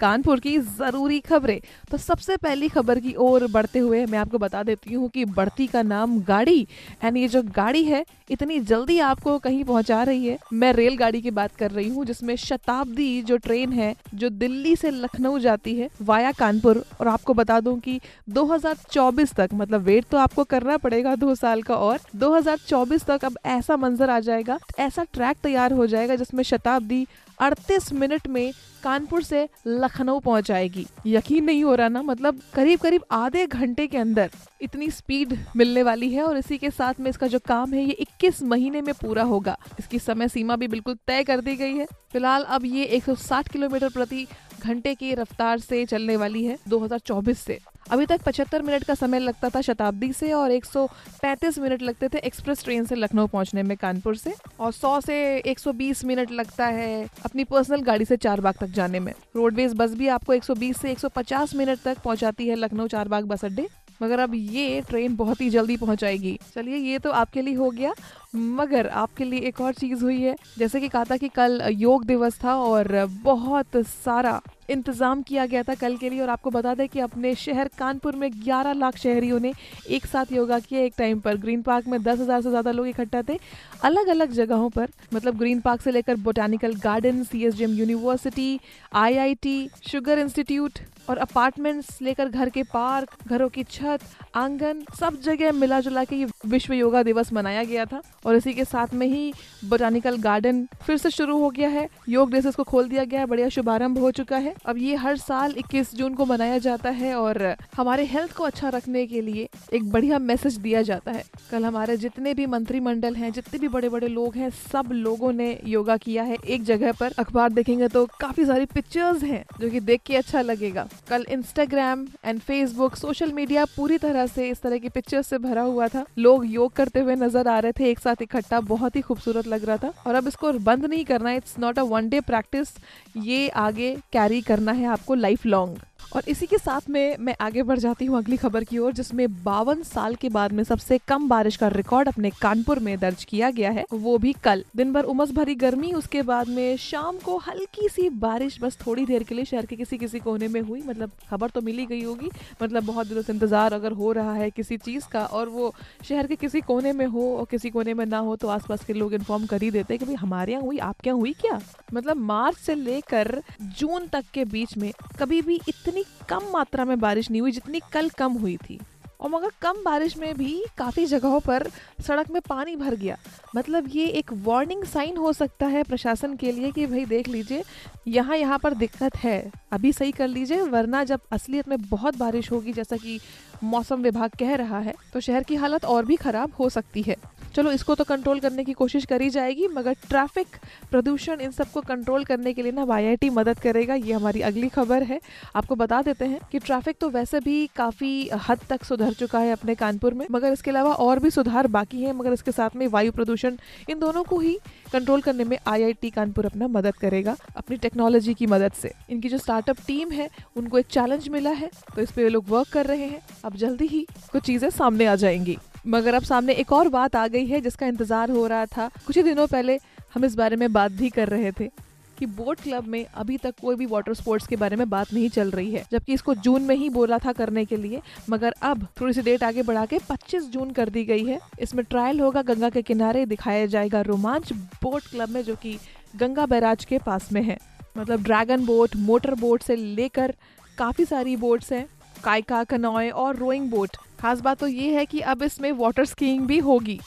कानपुर की ज़रूरी खबरें। तो सबसे पहली खबर की ओर बढ़ते हुए मैं आपको बता देती हूँ कि बढ़ती का नाम गाड़ी एंड ये जो गाड़ी है, इतनी जल्दी आपको कहीं पहुँचा रही है। मैं रेलगाड़ी की बात कर रही हूँ, जिसमें शताब्दी जो ट्रेन है, जो दिल्ली से लखनऊ जाती है, वाया कानपुर। और आपको बता दूँ कि 2024 तक मतलब वेट तो आपको करना पड़ेगा दो साल का और 2024 तक अब ऐसा मंजर आ जाएगा, ऐसा ट्रैक तैयार हो जाएगा जिसमें शताब्दी 38 मिनट में कानपुर से लखनऊ पहुँच जाएगी। यकीन नहीं हो रहा ना मतलब करीब करीब आधे घंटे के अंदर इतनी स्पीड मिलने वाली है और इसी के साथ में इसका जो काम है, ये 21 महीने में पूरा होगा। इसकी समय सीमा भी बिल्कुल तय कर दी गई है। फ़िलहाल अब ये 160 किलोमीटर प्रति घंटे की रफ्तार से चलने वाली है 2024 से। अभी तक 75 मिनट का समय लगता था शताब्दी से और 135 मिनट लगते थे एक्सप्रेस ट्रेन से लखनऊ पहुँचने में कानपुर से और 100 से 120 मिनट लगता है अपनी पर्सनल गाड़ी से चार बाग तक जाने में। रोडवेज़ बस भी आपको 120 से 150 मिनट तक पहुंचाती है लखनऊ चार बाग बस अड्डे। मगर अब ये ट्रेन बहुत ही जल्दी पहुंचाएगी। चलिए, ये तो आपके लिए हो गया। मगर आपके लिए एक और चीज़ हुई है। जैसे कि कहा था कि कल योग दिवस था और बहुत सारा इंतज़ाम किया गया था कल के लिए और आपको बता दें कि अपने शहर कानपुर में 11 लाख शहरियों ने एक साथ योगा किया एक टाइम पर। ग्रीन पार्क में दस हज़ार से ज़्यादा लोग इकट्ठा थे। अलग अलग जगहों पर मतलब ग्रीन पार्क से लेकर बोटानिकल गार्डन सी यूनिवर्सिटी आईआईटी शुगर इंस्टीट्यूट और अपार्टमेंट्स लेकर घर के पार्क, घरों की छत, आँगन, सब जगह मिला जुला के ये विश्व योगा दिवस मनाया गया था। और इसी के साथ में ही बोटानिकल गार्डन फिर से शुरू हो गया है। योग ड्रेसेस को खोल दिया गया है, बढ़िया शुभारंभ हो चुका है। अब ये हर साल 21 जून को मनाया जाता है और हमारे हेल्थ को अच्छा रखने के लिए एक बढ़िया मैसेज दिया जाता है। कल हमारे जितने भी मंत्रिमंडल हैं, जितने भी बड़े बड़े लोग हैं, सब लोगों ने योगा किया है एक जगह पर। अखबार देखेंगे तो काफ़ी सारी पिक्चर्स हैं जो कि देख के अच्छा लगेगा। कल Instagram and Facebook social media पूरी तरह से इस तरह की पिक्चर्स से भरा हुआ था। लोग योग करते हुए नज़र आ रहे थे, एक साथ इकट्ठा बहुत ही खूबसूरत लग रहा था। और अब इसको बंद नहीं करना it's not a one day practice ये आगे कैरी करना है आपको लाइफ लॉन्ग और इसी के साथ में मैं आगे बढ़ जाती हूँ अगली खबर की ओर, जिसमें बावन साल के बाद में सबसे कम बारिश का रिकॉर्ड अपने कानपुर में दर्ज किया गया है। वो भी कल। दिन भर उमस भरी गर्मी, उसके बाद में शाम को हल्की सी बारिश, बस थोड़ी देर के लिए शहर के किसी किसी कोने में हुई। मतलब खबर तो मिली गई होगी। मतलब बहुत दिनों से इंतज़ार अगर हो रहा है किसी चीज़ का, और वो शहर के किसी कोने में हो और किसी कोने में ना हो तो आसपास के लोग इन्फॉर्म कर ही देते कि भाई, हमारे यहाँ हुई आपके यहाँ हुई क्या? मतलब मार्च से लेकर जून तक के बीच में कभी भी इतनी इतनी कम मात्रा में बारिश नहीं हुई, जितनी कल कम हुई थी। और मगर कम बारिश में भी काफ़ी जगहों पर सड़क में पानी भर गया। मतलब ये एक वार्निंग साइन हो सकता है प्रशासन के लिए कि भाई देख लीजिए, यहाँ यहाँ पर दिक्कत है। अभी सही कर लीजिए, वरना जब असलियत में बहुत बारिश होगी, जैसा कि मौसम विभाग कह रहा है तो शहर की हालत और भी खराब हो सकती है। चलो, इसको तो कंट्रोल करने की कोशिश करी जाएगी, मगर ट्रैफ़िक प्रदूषण इन सबको कंट्रोल करने के लिए ना आई मदद करेगा, ये हमारी अगली खबर है। आपको बता देते हैं कि ट्रैफ़िक तो वैसे भी काफ़ी हद तक सुधर चुका है अपने कानपुर में, मगर इसके अलावा और भी सुधार बाकी है, मगर इसके साथ में वायु प्रदूषण इन दोनों को ही कंट्रोल करने में आईआईटी कानपुर अपना मदद करेगा, अपनी टेक्नोलॉजी की मदद से। इनकी जो स्टार्टअप टीम है, उनको एक चैलेंज मिला है तो इस पे लोग वर्क कर रहे हैं। अब जल्दी ही कुछ चीज़ें सामने आ जाएँगी। मगर अब सामने एक और बात आ गई है, जिसका इंतज़ार हो रहा था। कुछ ही दिनों पहले हम इस बारे में बात भी कर रहे थे। कि बोट क्लब में अभी तक कोई भी वाटर स्पोर्ट्स के बारे में बात नहीं चल रही है। जबकि इसको जून में ही बोला था करने के लिए, मगर अब थोड़ी सी डेट आगे बढ़ा के 25 जून कर दी गई है। इसमें ट्रायल होगा गंगा के किनारे, दिखाया जाएगा रोमांच बोट क्लब में जो कि गंगा बैराज के पास में है। मतलब ड्रैगन बोट मोटर बोट से लेकर काफ़ी सारी बोट्स हैं कायका कनॉय और रोइंग बोट खास बात तो ये है कि अब इसमें वाटर स्कीइंग भी होगी।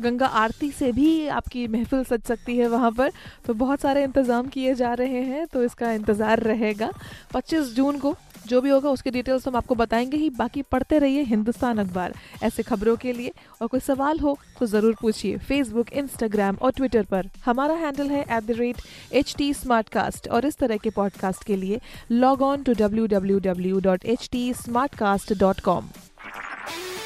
गंगा आरती से भी आपकी महफिल सज सकती है वहाँ पर। तो बहुत सारे इंतज़ाम किए जा रहे हैं तो इसका इंतज़ार रहेगा। 25 जून को जो भी होगा, उसके डिटेल्स हम आपको बताएँगे ही। बाकी पढ़ते रहिए हिंदुस्तान अखबार, ऐसे खबरों के लिए। और कोई सवाल हो तो ज़रूर पूछिए फेसबुक इंस्टाग्राम और ट्विटर पर। हमारा हैंडल है at the rate H T और इस तरह के पॉडकास्ट के लिए log on to W W W dot H T smart cast dot com